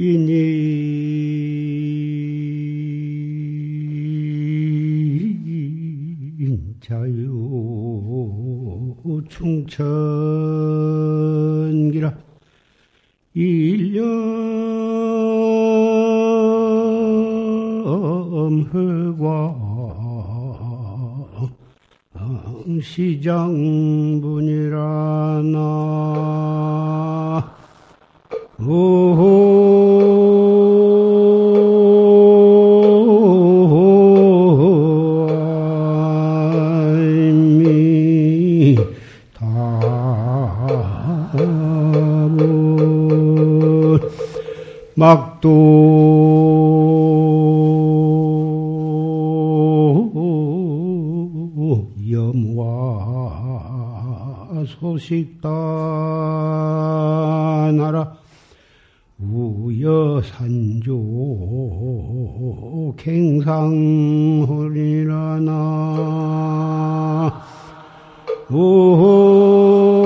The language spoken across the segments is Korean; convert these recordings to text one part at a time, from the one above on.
이니 자유 충천기라. 일념회과 시장분이 막도 염화 소식단하라. 우여산조 갱상홀이라나. 아이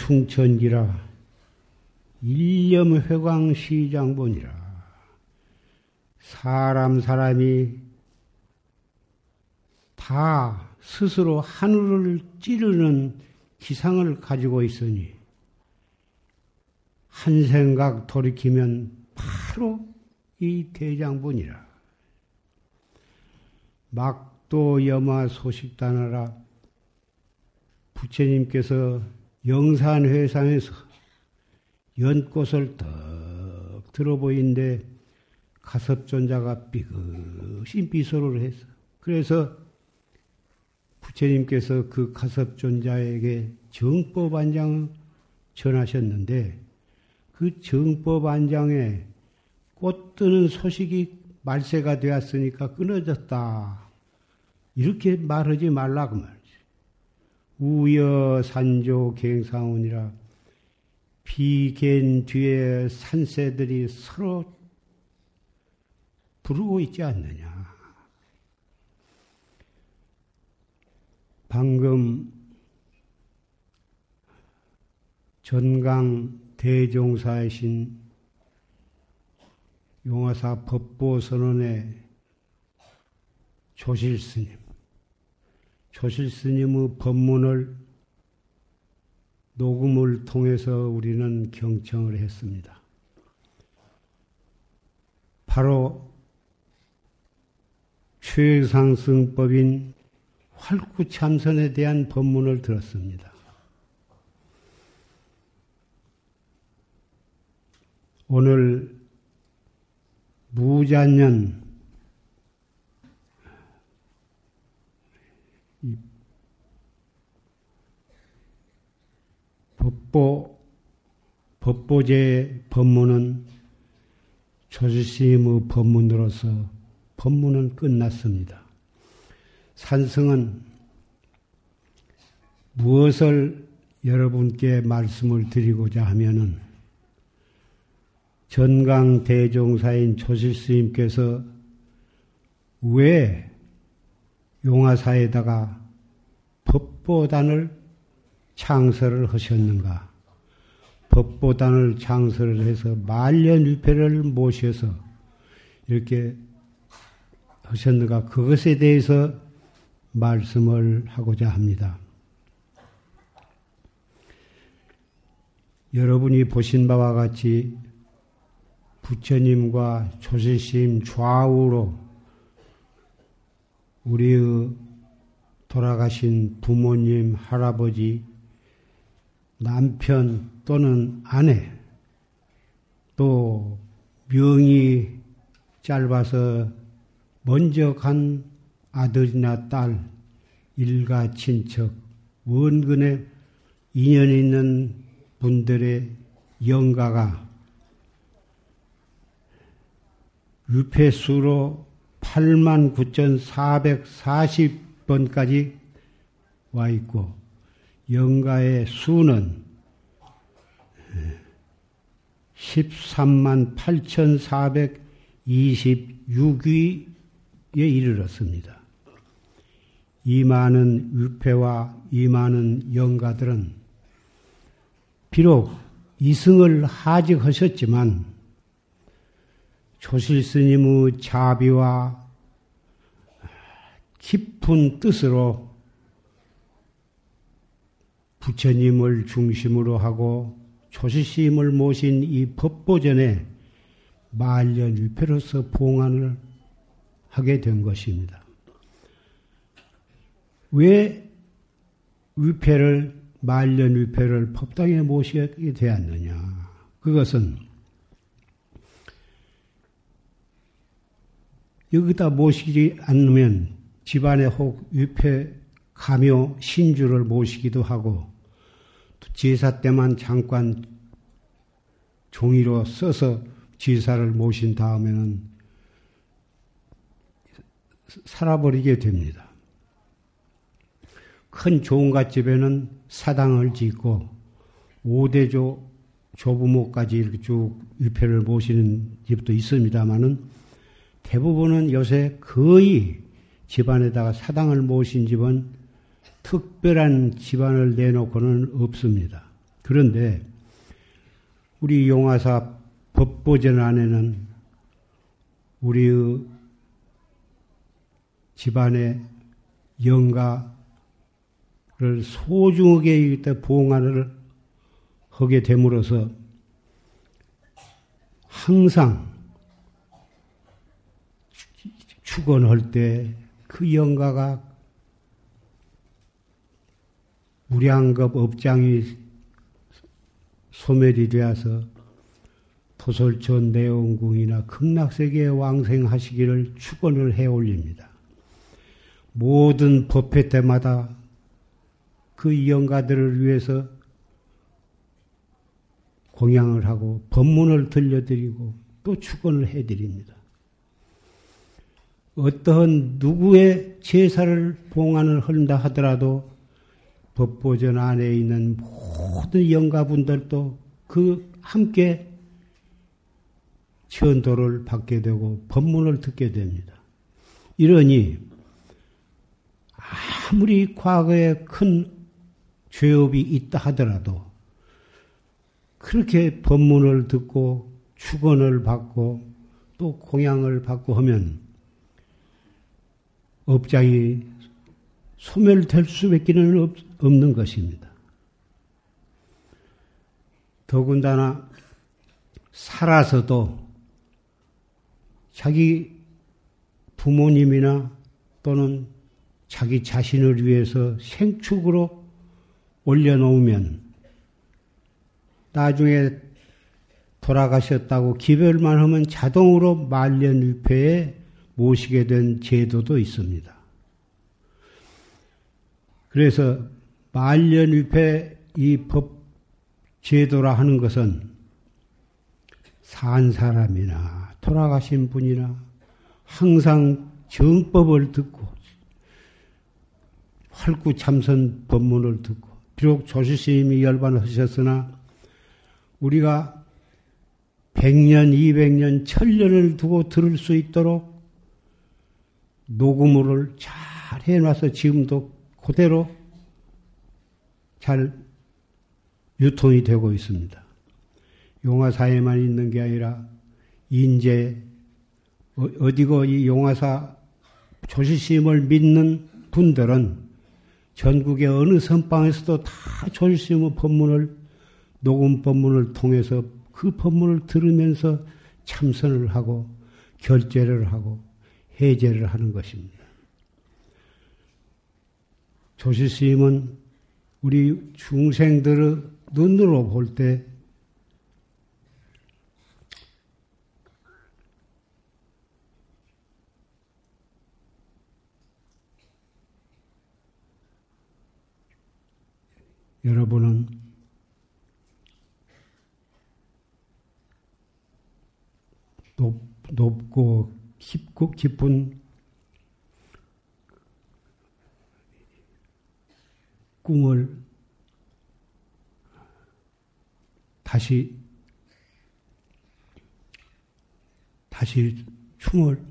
충천기라. 일념 회광 시장본이라. 사람 사람이 다 스스로 하늘을 찌르는 기상을 가지고 있으니 한 생각 돌이키면 바로 이 대장본이라. 막도 염화 소식단하라. 부처님께서 영산회상에서 연꽃을 떡 들어보인데 가섭존자가 삐그신 미소를 했어. 그래서 부처님께서 그 가섭존자에게 정법 안장을 전하셨는데 그 정법 안장에 꽃 뜨는 소식이 말세가 되었으니까 끊어졌다. 이렇게 말하지 말라 그 말이지. 우여 산조 갱상운이라 비갠 뒤에 산새들이 서로 부르고 있지 않느냐. 방금 전강 대종사이신 용화사 법보선언의 조실스님, 조실 스님의 법문을 녹음을 통해서 우리는 경청을 했습니다. 바로 최상승법인 활구참선에 대한 법문을 들었습니다. 오늘 무자년 법보 법보제 법문은 조지스님의 법문으로서 법문은 끝났습니다. 산성은 무엇을 여러분께 말씀을 드리고자 하면은 전강 대종사인 조실스님께서 왜 용화사에다가 법보단을 창설을 하셨는가? 법보단을 창설을 해서 말년위패를 모셔서 이렇게 하셨는가? 그것에 대해서 말씀을 하고자 합니다. 여러분이 보신 바와 같이 부처님과 조실심 좌우로 우리의 돌아가신 부모님, 할아버지, 남편 또는 아내, 또 명이 짧아서 먼저 간 아들이나 딸, 일가 친척, 원근에 인연 있는 분들의 영가가 유패수로 89,440번까지 와 있고, 영가의 수는 13만 8,426위에 이르렀습니다. 이 많은 위패와 이 많은 영가들은 비록 이승을 하직하셨지만 조실 스님의 자비와 깊은 뜻으로 부처님을 중심으로 하고 조실스님을 모신 이 법보전에 말년 위패로서 봉안을 하게 된 것입니다. 왜 위패를 말년 위패를 법당에 모시게 되었느냐? 그것은 여기다 모시지 않으면 집안에 혹 위패 가묘 신주를 모시기도 하고 제사 때만 잠깐 종이로 써서 제사를 모신 다음에는 살아버리게 됩니다. 큰 종갓집에는 사당을 짓고 오대조 조부모까지 이렇게 쭉 위패를 모시는 집도 있습니다만은 대부분은 요새 거의 집안에다가 사당을 모신 집은 특별한 집안을 내놓고는 없습니다. 그런데 우리 용화사 법보전 안에는 우리의 집안의 영가 를 소중하게 이때 봉안을 하게 됨으로써 항상 축원할 때 그 영가가 무량급 업장이 소멸이 되어서 토솔천 내원궁이나 극락세계에 왕생하시기를 축원을 해 올립니다. 모든 법회 때마다 그 영가들을 위해서 공양을 하고 법문을 들려드리고 또 축원을 해드립니다. 어떠한 누구의 제사를 봉안을 한다 하더라도 법보전 안에 있는 모든 영가분들도 그 함께 천도를 받게 되고 법문을 듣게 됩니다. 이러니 아무리 과거에 큰 죄업이 있다 하더라도 그렇게 법문을 듣고 축원을 받고 또 공양을 받고 하면 업장이 소멸될 수밖에 는 없 는 것입니다. 더군다나 살아서도 자기 부모님이나 또는 자기 자신을 위해서 생축으로 올려놓으면 나중에 돌아가셨다고 기별만 하면 자동으로 말년위패에 모시게 된 제도도 있습니다. 그래서 말년위패 이 법 제도라 하는 것은 산 사람이나 돌아가신 분이나 항상 정법을 듣고 활구 참선 법문을 듣고 비록 조실스님이 열반하셨으나 우리가 100년, 200년, 1000년을 두고 들을 수 있도록 녹음을 잘 해놔서 지금도 그대로 잘 유통이 되고 있습니다. 용화사에만 있는 게 아니라 인제 어, 어디고 이 용화사 조실스님을 믿는 분들은 전국의 어느 선방에서도 다 조실스님의 법문을 녹음 법문을 통해서 그 법문을 들으면서 참선을 하고 결제를 하고 해제를 하는 것입니다. 조실스님은 우리 중생들의 눈으로 볼 때 여러분은 높, 높고 깊고 깊은 꿈을 다시 다시 춤을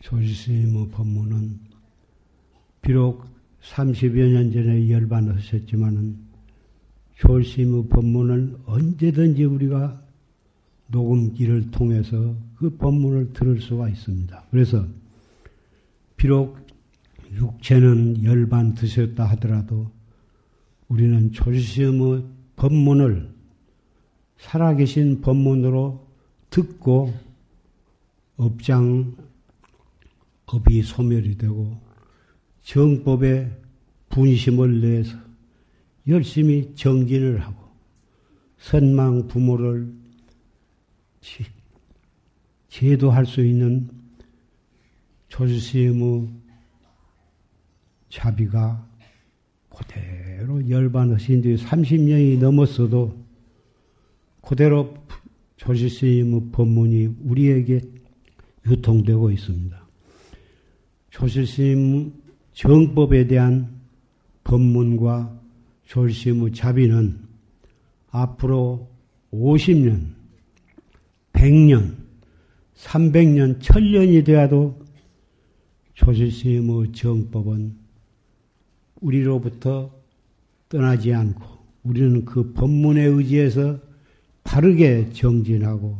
조지스님의 법문은 비록 30여 년 전에 열반하셨지만은 조지스님의 법문을 언제든지 우리가 녹음기를 통해서 그 법문을 들을 수가 있습니다. 그래서 비록 육체는 열반 드셨다 하더라도 우리는 조지스님의 법문을 살아계신 법문으로 듣고 업장 법이 소멸이 되고 정법에 분심을 내서 열심히 정진을 하고 선망 부모를 제도할 수 있는 조수스님의 자비가 그대로 열반하신 뒤 30년이 넘었어도 그대로 조실스님의 법문이 우리에게 유통되고 있습니다. 조실스님 정법에 대한 법문과 조실스님의 자비는 앞으로 50년, 100년, 300년, 1000년이 되어도 조실스님의 정법은 우리로부터 떠나지 않고 우리는 그 법문에 의지해서 바르게 정진하고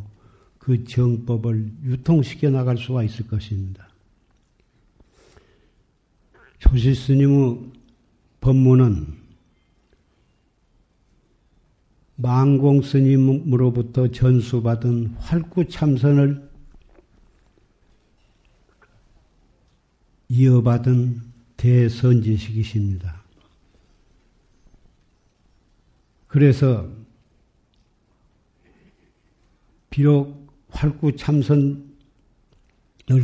그 정법을 유통시켜 나갈 수가 있을 것입니다. 조실스님의 법문은 망공 스님으로부터 전수받은 활구 참선을 이어받은 대선지식이십니다. 그래서 비록 활구 참선을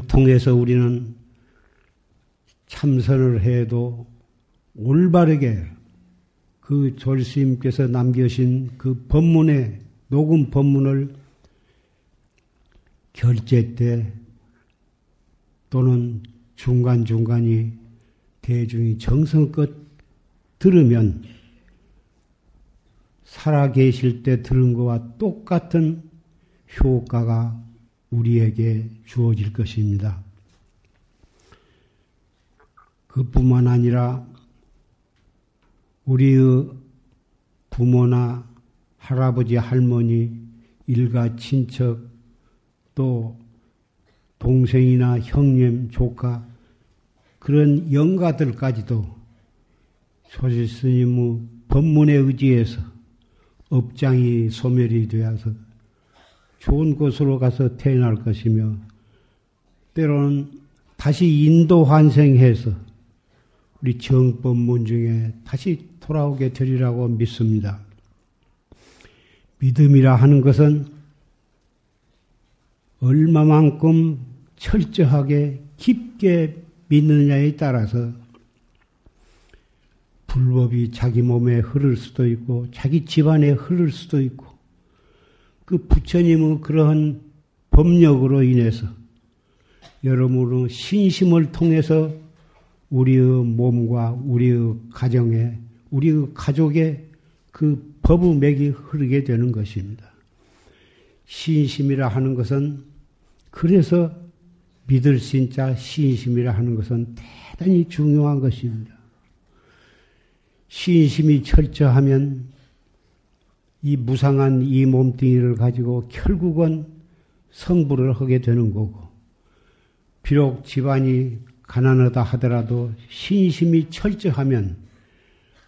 통해서 우리는 참선을 해도 올바르게 그 졸스님께서 남겨신 그 법문의 녹음 법문을 결제 때 또는 중간중간이 대중이 정성껏 들으면 살아 계실 때 들은 것과 똑같은 효과가 우리에게 주어질 것입니다. 그뿐만 아니라 우리의 부모나 할아버지, 할머니, 일가, 친척, 또 동생이나 형님, 조카, 그런 영가들까지도 소실 스님의 법문에 의지해서 업장이 소멸이 되어서 좋은 곳으로 가서 태어날 것이며 때로는 다시 인도 환생해서 우리 정법문 중에 다시 돌아오게 되리라고 믿습니다. 믿음이라 하는 것은 얼마만큼 철저하게 깊게 믿느냐에 따라서 불법이 자기 몸에 흐를 수도 있고 자기 집안에 흐를 수도 있고 그 부처님의 그러한 법력으로 인해서 여러모로 신심을 통해서 우리의 몸과 우리의 가정에 우리의 가족에 그 법의 맥이 흐르게 되는 것입니다. 신심이라 하는 것은 그래서 믿을 신자 신심이라 하는 것은 대단히 중요한 것입니다. 신심이 철저하면 이 무상한 이 몸뚱이를 가지고 결국은 성불을 하게 되는 거고, 비록 집안이 가난하다 하더라도 신심이 철저하면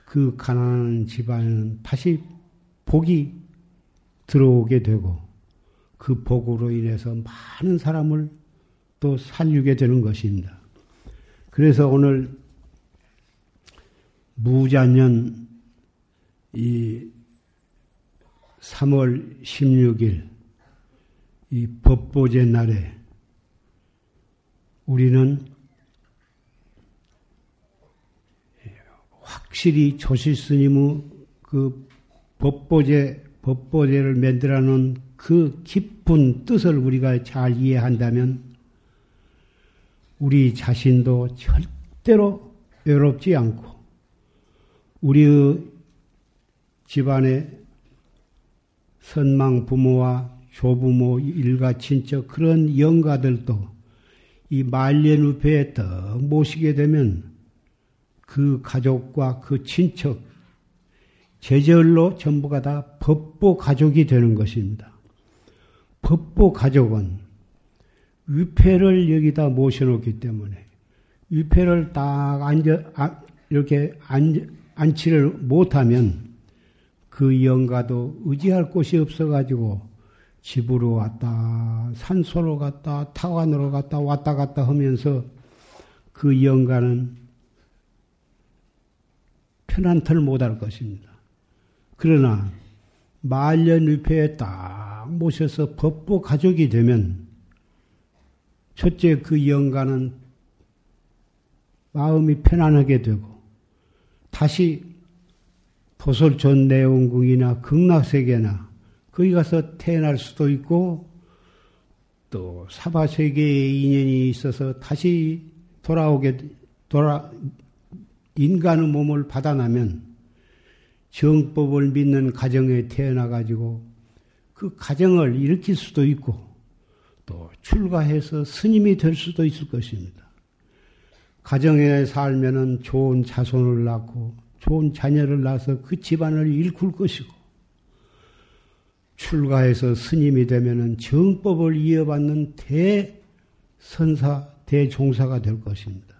그 가난한 집안은 다시 복이 들어오게 되고 그 복으로 인해서 많은 사람을 또 살리게 되는 것입니다. 그래서 오늘 무자년 이 3월 16일 이 법보제 날에 우리는 확실히 조실 스님의 그 법보제, 법보제를 만들어 놓은 그 깊은 뜻을 우리가 잘 이해한다면 우리 자신도 때로 외롭지 않고 우리의 집안의 선망 부모와 조부모, 일가 친척 그런 영가들도 이 말년 우패에 떡 모시게 되면 그 가족과 그 친척 제절로 전부가 다 법보 가족이 되는 것입니다. 법보 가족은 위패를 여기다 모셔놓기 때문에 위패를 딱 앉아 아, 이렇게 앉, 안치를 못하면 그 영가도 의지할 곳이 없어가지고 집으로 왔다, 산소로 갔다, 타관으로 갔다, 왔다 갔다 하면서 그 영가는 편한 털 못할 것입니다. 그러나 말년위패에 딱 모셔서 법보 가족이 되면 첫째 그 영가는 마음이 편안하게 되고 다시 도솔촌 내원궁이나 극락세계나 거기 가서 태어날 수도 있고 또 사바세계의 인연이 있어서 다시 돌아오게 돌아 인간의 몸을 받아나면 정법을 믿는 가정에 태어나 가지고 그 가정을 일으킬 수도 있고 또 출가해서 스님이 될 수도 있을 것입니다. 가정에 살면은 좋은 자손을 낳고 좋은 자녀를 낳아서 그 집안을 일굴 것이고 출가해서 스님이 되면은 정법을 이어받는 대선사, 대종사가 될 것입니다.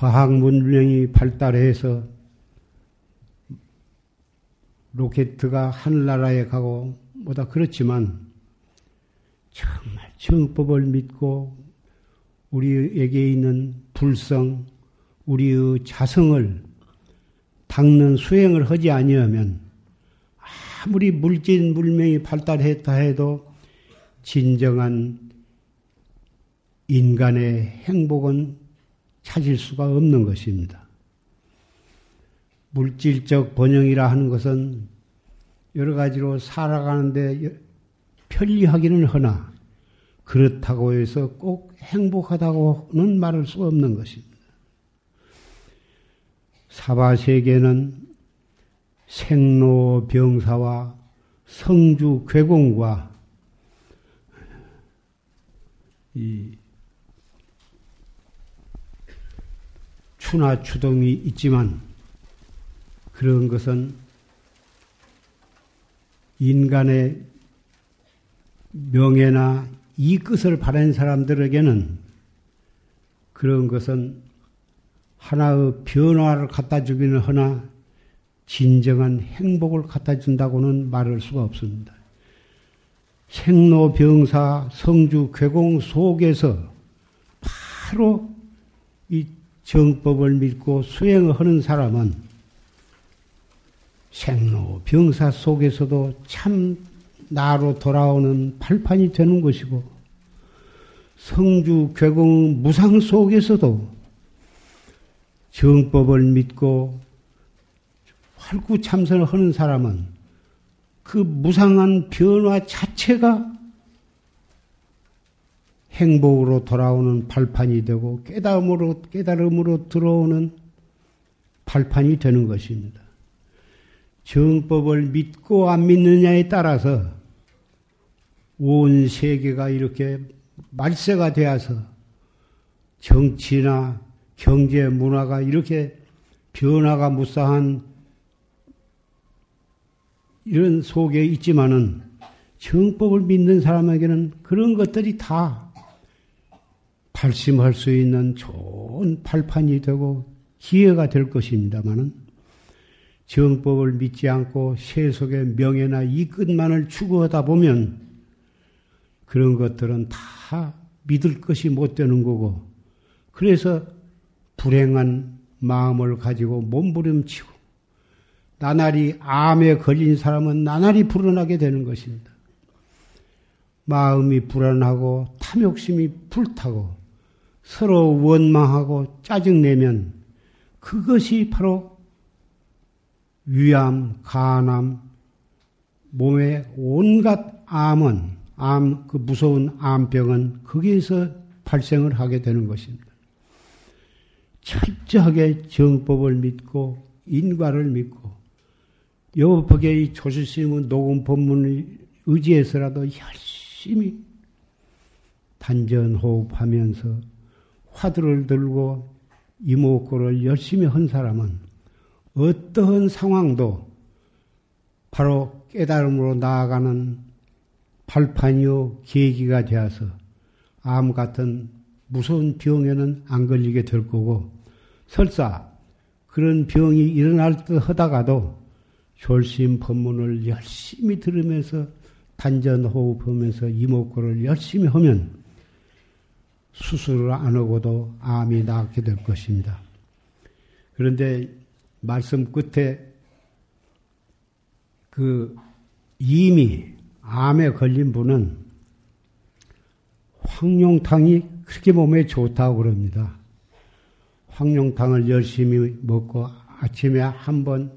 과학 문명이 발달해서 로켓트가 하늘나라에 가고 뭐다 그렇지만 정말 정법을 믿고 우리에게 있는 불성, 우리의 자성을 닦는 수행을 하지 아니하면 아무리 물질 물명이 발달했다 해도 진정한 인간의 행복은 찾을 수가 없는 것입니다. 물질적 번영이라 하는 것은 여러 가지로 살아가는데 편리하기는 하나 그렇다고 해서 꼭 행복하다고는 말할 수 없는 것입니다. 사바 세계는 생로병사와 성주 괴공과 이 추나 추동이 있지만 그런 것은 인간의 명예나 이 끝을 바라는 사람들에게는 그런 것은 하나의 변화를 갖다 주기는 하나 진정한 행복을 갖다 준다고는 말할 수가 없습니다. 생로병사 성주 괴공 속에서 바로 이 정법을 믿고 수행을 하는 사람은 생로병사 속에서도 참 나로 돌아오는 발판이 되는 것이고 성주 괴공 무상 속에서도 정법을 믿고 활구 참선을 하는 사람은 그 무상한 변화 자체가 행복으로 돌아오는 발판이 되고 깨달음으로 깨달음으로 들어오는 발판이 되는 것입니다. 정법을 믿고 안 믿느냐에 따라서 온 세계가 이렇게 말세가 되어서 정치나 경제, 문화가 이렇게 변화가 무쌍한 이런 속에 있지만은 정법을 믿는 사람에게는 그런 것들이 다 발심할 수 있는 좋은 발판이 되고 기회가 될 것입니다만은 정법을 믿지 않고 세속의 명예나 이끝만을 추구하다 보면 그런 것들은 다 믿을 것이 못 되는 거고, 그래서 불행한 마음을 가지고 몸부림치고, 나날이 암에 걸린 사람은 나날이 불안하게 되는 것입니다. 마음이 불안하고 탐욕심이 불타고 서로 원망하고 짜증내면 그것이 바로 위암, 간암, 몸의 온갖 암은 암, 그 무서운 암병은 거기에서 발생을 하게 되는 것입니다. 철저하게 정법을 믿고 인과를 믿고 여법의 조실심은 녹음 법문을 의지해서라도 열심히 단전 호흡하면서 화두를 들고 이목구를 열심히 한 사람은 어떠한 상황도 바로 깨달음으로 나아가는 발판이요 계기가 되어서 암 같은 무서운 병에는 안 걸리게 될 거고 설사 그런 병이 일어날 듯 하다가도 졸심 법문을 열심히 들으면서 단전 호흡하면서 이목구를 열심히 하면 수술을 안 하고도 암이 낫게 될 것입니다. 그런데 말씀 끝에 그 이미 암에 걸린 분은 황룡탕이 그렇게 몸에 좋다고 그럽니다. 황룡탕을 열심히 먹고 아침에 한 번,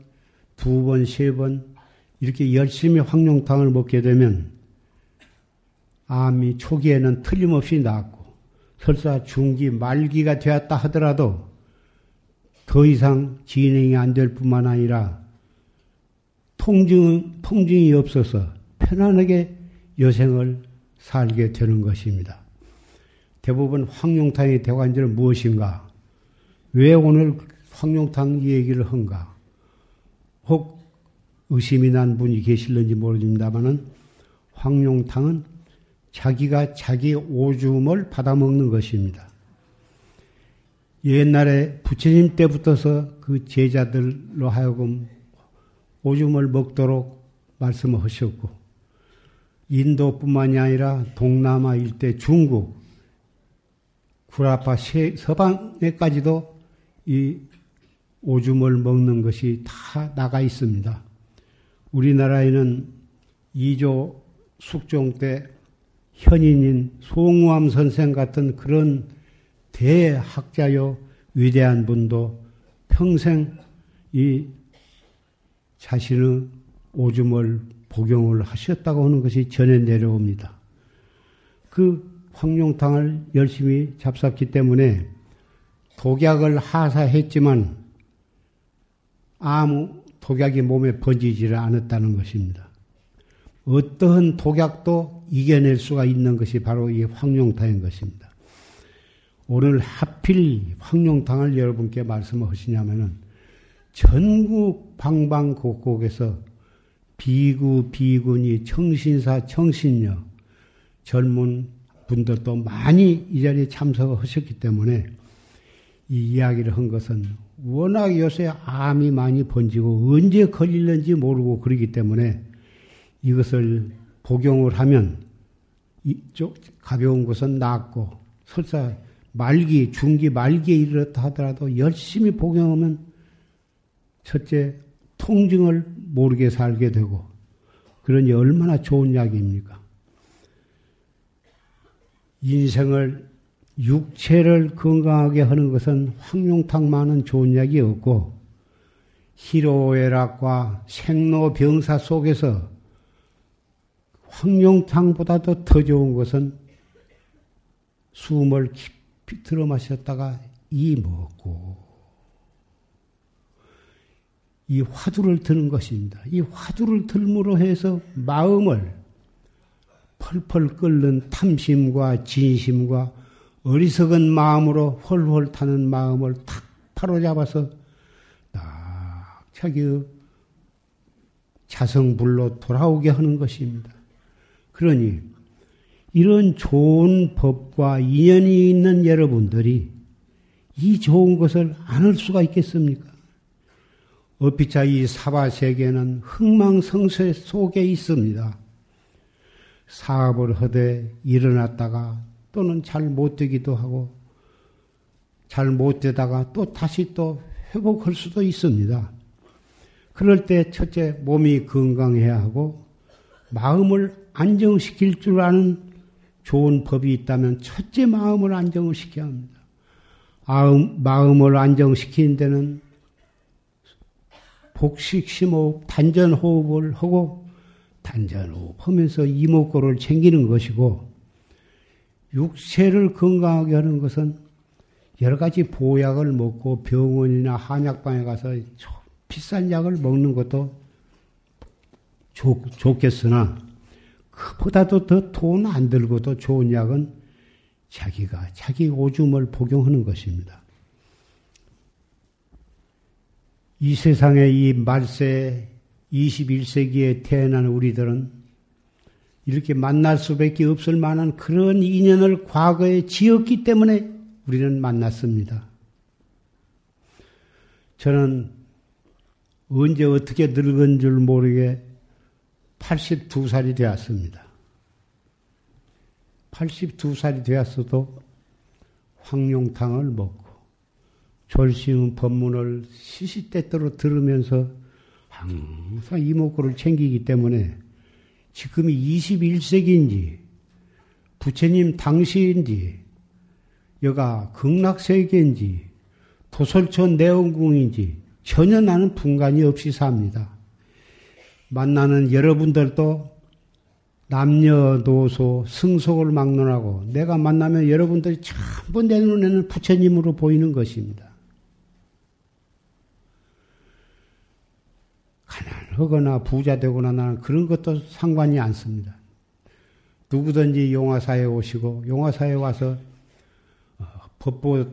두 번, 세 번 이렇게 열심히 황룡탕을 먹게 되면 암이 초기에는 틀림없이 낫고 설사 중기 말기가 되었다 하더라도 더 이상 진행이 안 될 뿐만 아니라 통증, 통증이 없어서 편안하게 여생을 살게 되는 것입니다. 대부분 황룡탕의 대관절은 무엇인가? 왜 오늘 황룡탕 얘기를 한가? 혹 의심이 난 분이 계실는지 모르겠습니다만은 황룡탕은 자기가 자기 오줌을 받아먹는 것입니다. 옛날에 부처님 때부터서 그 제자들로 하여금 오줌을 먹도록 말씀하셨고, 인도뿐만이 아니라 동남아 일대 중국, 구라파 서방에까지도 이 오줌을 먹는 것이 다 나가 있습니다. 우리나라에는 2조 숙종 때 현인인 송우암 선생 같은 그런 대학자요 위대한 분도 평생 이 자신의 오줌을 복용을 하셨다고 하는 것이 전해 내려옵니다. 그 황룡탕을 열심히 잡쌌기 때문에 독약을 하사했지만 아무 독약이 몸에 번지지를 않았다는 것입니다. 어떠한 독약도 이겨낼 수가 있는 것이 바로 이 황룡탕인 것입니다. 오늘 하필 황룡탕을 여러분께 말씀하시냐면은 전국 방방곡곡에서 비구, 비군이 청신사, 청신녀, 젊은 분들도 많이 이 자리에 참석하셨기 때문에 이 이야기를 한 것은 워낙 요새 암이 많이 번지고 언제 걸릴는지 모르고 그러기 때문에 이것을 복용을 하면 이쪽 가벼운 것은 낫고 설사 말기, 중기, 말기에 이르렀다 하더라도 열심히 복용하면 첫째 통증을 모르게 살게 되고 그러니 얼마나 좋은 약입니까? 인생을 육체를 건강하게 하는 것은 황룡탕만은 좋은 약이 없고 희로애락과 생로병사 속에서 황룡탕보다도 더 좋은 것은 숨을 깊이 들어 마셨다가 이 먹고 이 화두를 드는 것입니다. 이 화두를 들므로 해서 마음을 펄펄 끓는 탐심과 진심과 어리석은 마음으로 홀홀 타는 마음을 탁 바로잡아서 딱 자기의 자성불로 돌아오게 하는 것입니다. 그러니 이런 좋은 법과 인연이 있는 여러분들이 이 좋은 것을 안할 수가 있겠습니까? 어피차 이 사바 세계는 흥망성쇠 속에 있습니다. 사업을 하되 일어났다가 또는 잘 못되기도 하고 잘 못되다가 또 다시 또 회복할 수도 있습니다. 그럴 때 첫째 몸이 건강해야 하고 마음을 안정시킬 줄 아는 좋은 법이 있다면 첫째 마음을 안정을 시켜야 합니다. 마음 을 안정시키는 데는 복식 심호흡, 단전 호흡을 하고 단전 호흡 하면서 이목구를 챙기는 것이고 육체를 건강하게 하는 것은 여러 가지 보약을 먹고 병원이나 한약방에 가서 비싼 약을 먹는 것도 좋, 좋겠으나 그보다도 더 돈 안 들고도 좋은 약은 자기가 자기 오줌을 복용하는 것입니다. 이 세상에 이 말세 21세기에 태어난 우리들은 이렇게 만날 수밖에 없을 만한 그런 인연을 과거에 지었기 때문에 우리는 만났습니다. 저는 언제 어떻게 늙은 줄 모르게 82살이 되었습니다. 82살이 되었어도 황룡탕을 먹고 졸시음 법문을 시시때때로 들으면서 항상 이목구를 챙기기 때문에 지금이 21세기인지 부처님 당시인지 여가 극락세계인지 도솔천 내원궁인지 전혀 나는 분간이 없이 삽니다. 만나는 여러분들도 남녀노소 승속을 막론하고 내가 만나면 여러분들이 전부 내 눈에는 부처님으로 보이는 것입니다. 가난하거나 부자 되거나 나는 그런 것도 상관이 않습니다. 누구든지 용화사에 오시고 용화사에 와서 어, 법보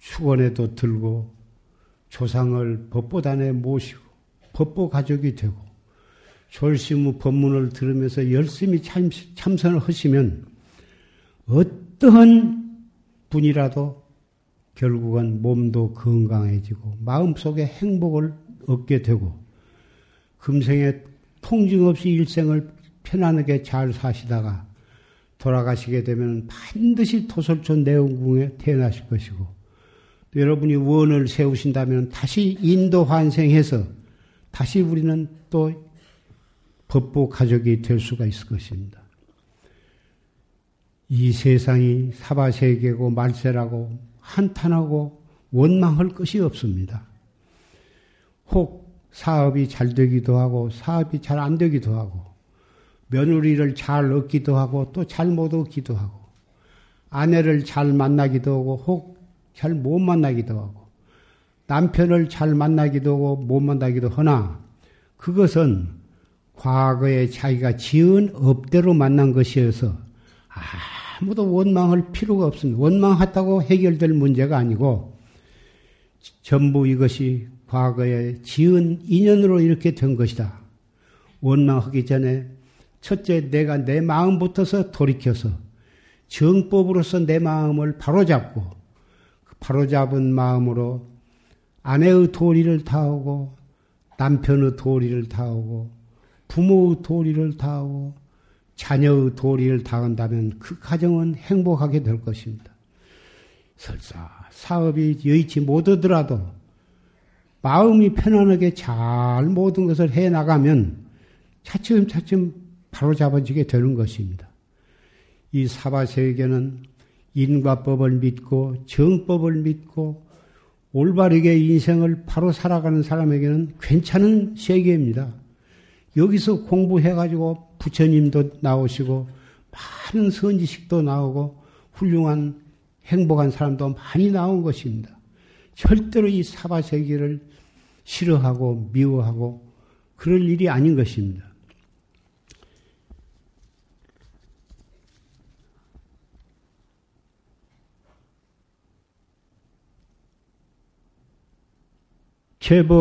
축원에도 들고 조상을 법보단에 모시고 법보 가족이 되고 졸시무 법문을 들으면서 열심히 참, 참선을 하시면 어떠한 분이라도 결국은 몸도 건강해지고 마음속에 행복을 얻게 되고 금생에 통증 없이 일생을 편안하게 잘 사시다가 돌아가시게 되면 반드시 토솔촌 내원궁에 태어나실 것이고 여러분이 원을 세우신다면 다시 인도 환생해서 다시 우리는 또 법보 가족이 될 수가 있을 것입니다. 이 세상이 사바세계고 말세라고 한탄하고 원망할 것이 없습니다. 혹 사업이 잘 되기도 하고 사업이 잘 안 되기도 하고 며느리를 잘 얻기도 하고 또 잘 못 얻기도 하고 아내를 잘 만나기도 하고 혹 잘 못 만나기도 하고 남편을 잘 만나기도 하고 못 만나기도 하나 그것은 과거에 자기가 지은 업대로 만난 것이어서 아무도 원망할 필요가 없습니다. 원망했다고 해결될 문제가 아니고 전부 이것이 과거에 지은 인연으로 이렇게 된 것이다. 원망하기 전에 첫째 내가 내 마음부터서 돌이켜서 정법으로서 내 마음을 바로잡고 그 바로잡은 마음으로 아내의 도리를 다하고 남편의 도리를 다하고 부모의 도리를 다하고 자녀의 도리를 다한다면 그 가정은 행복하게 될 것입니다. 설사 사업이 여의치 못하더라도 마음이 편안하게 잘 모든 것을 해 나가면 차츰차츰 바로 잡아지게 되는 것입니다. 이 사바세계는 인과법을 믿고 정법을 믿고 올바르게 인생을 바로 살아가는 사람에게는 괜찮은 세계입니다. 여기서 공부해가지고 부처님도 나오시고 많은 선지식도 나오고 훌륭한 행복한 사람도 많이 나온 것입니다. 절대로 이 사바세계를 싫어하고 미워하고 그럴 일이 아닌 것입니다. 제법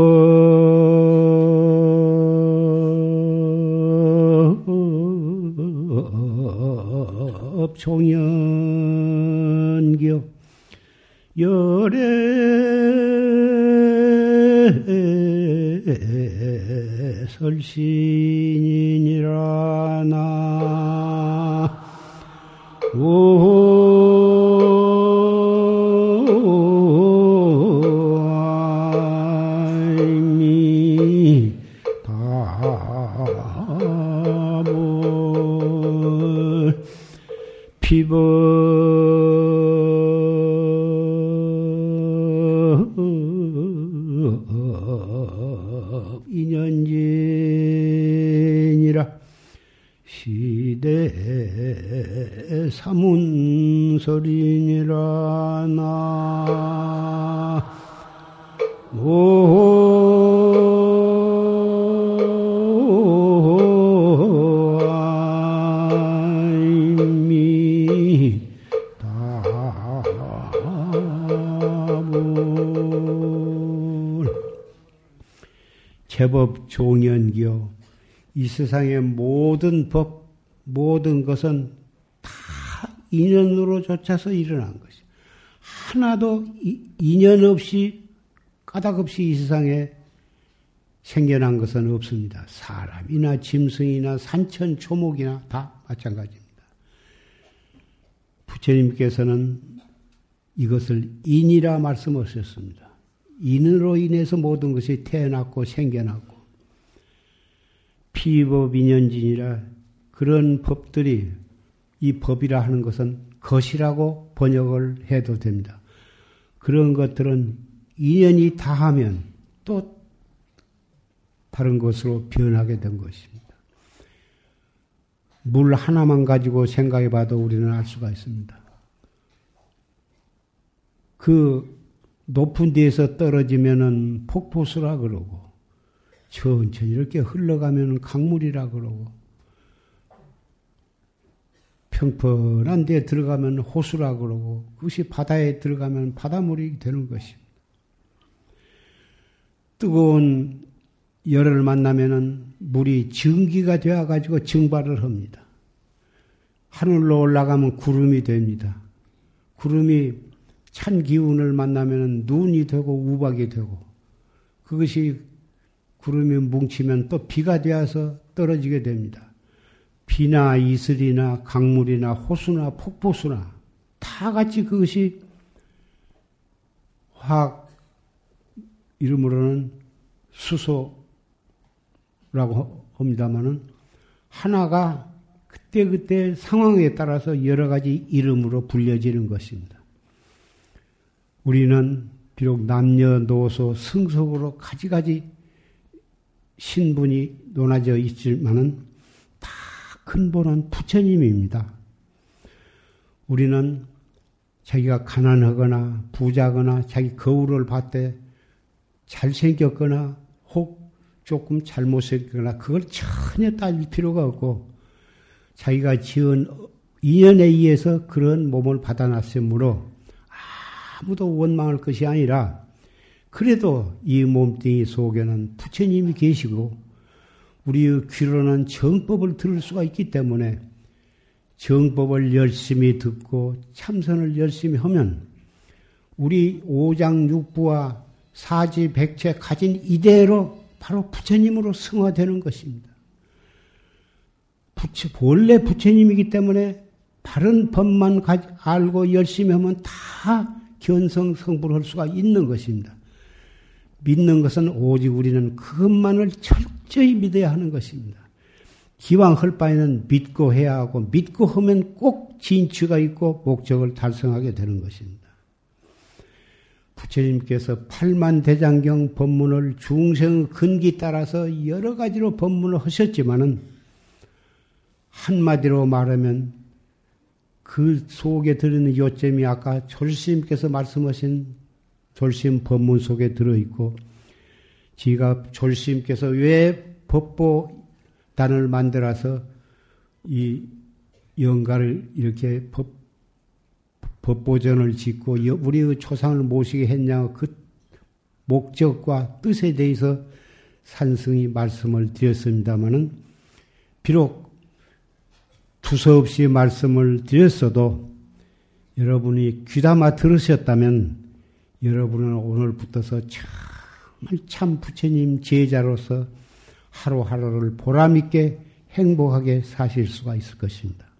종연교 열애 설신이니라 나. 인 제법 종연기요. 이 세상의 모든 법, 모든 것은 다 인연으로 쫓아서 일어난 것이. 하나도 인연 없이, 까닭 없이 이 세상에 생겨난 것은 없습니다. 사람이나 짐승이나 산천, 초목이나 다 마찬가지입니다. 부처님께서는 이것을 인이라 말씀하셨습니다. 인으로 인해서 모든 것이 태어났고 생겨났고 피법 인연진이라 그런 법들이 이 법이라 하는 것은 것이라고 번역을 해도 됩니다. 그런 것들은 인연이 다하면 또 다른 것으로 변하게 된 것입니다. 물 하나만 가지고 생각해 봐도 우리는 알 수가 있습니다. 그 높은 데에서 떨어지면은 폭포수라 그러고, 천천히 이렇게 흘러가면 강물이라 그러고, 평평한 데에 들어가면 호수라 그러고, 그것이 바다에 들어가면 바닷물이 되는 것입니다. 뜨거운 열을 만나면은 물이 증기가 되어 가지고 증발을 합니다. 하늘로 올라가면 구름이 됩니다. 구름이 찬 기운을 만나면 눈이 되고 우박이 되고 그것이 구름이 뭉치면 또 비가 되어서 떨어지게 됩니다. 비나 이슬이나 강물이나 호수나 폭포수나 다 같이 그것이 화학 이름으로는 수소라고 합니다마는 하나가 그때그때 상황에 따라서 여러 가지 이름으로 불려지는 것입니다. 우리는 비록 남녀노소 승속으로 가지가지 신분이 논하져 있지만은 다 근본은 부처님입니다. 우리는 자기가 가난하거나 부자거나 자기 거울을 봤대 잘생겼거나 혹 조금 잘못생겼거나 그걸 전혀 따질 필요가 없고 자기가 지은 인연에 의해서 그런 몸을 받아놨으므로 아무도 원망할 것이 아니라 그래도 이 몸뚱이 속에는 부처님이 계시고 우리의 귀로는 정법을 들을 수가 있기 때문에 정법을 열심히 듣고 참선을 열심히 하면 우리 오장육부와 사지백체 가진 이대로 바로 부처님으로 승화되는 것입니다. 부처, 본래 부처님이기 때문에 바른 법만 알고 열심히 하면 다 견성 성불 할 수가 있는 것입니다. 믿는 것은 오직 우리는 그것만을 철저히 믿어야 하는 것입니다. 기왕 할 바에는 믿고 해야 하고 믿고 하면 꼭 진취가 있고 목적을 달성하게 되는 것입니다. 부처님께서 팔만 대장경 법문을 중생 근기 따라서 여러 가지로 법문을 하셨지만은 한마디로 말하면 그 속에 들어있는 요점이 아까 졸심께서 말씀하신 졸심 법문 속에 들어있고 지가 졸심께서 왜 법보단을 만들어서 이 영가를 이렇게 법, 법보전을 짓고 우리의 초상을 모시게 했냐 그 목적과 뜻에 대해서 산승이 말씀을 드렸습니다마는 비록 두서없이 말씀을 드렸어도 여러분이 귀담아 들으셨다면 여러분은 오늘부터서 정말 참 부처님 제자로서 하루하루를 보람있게 행복하게 사실 수가 있을 것입니다.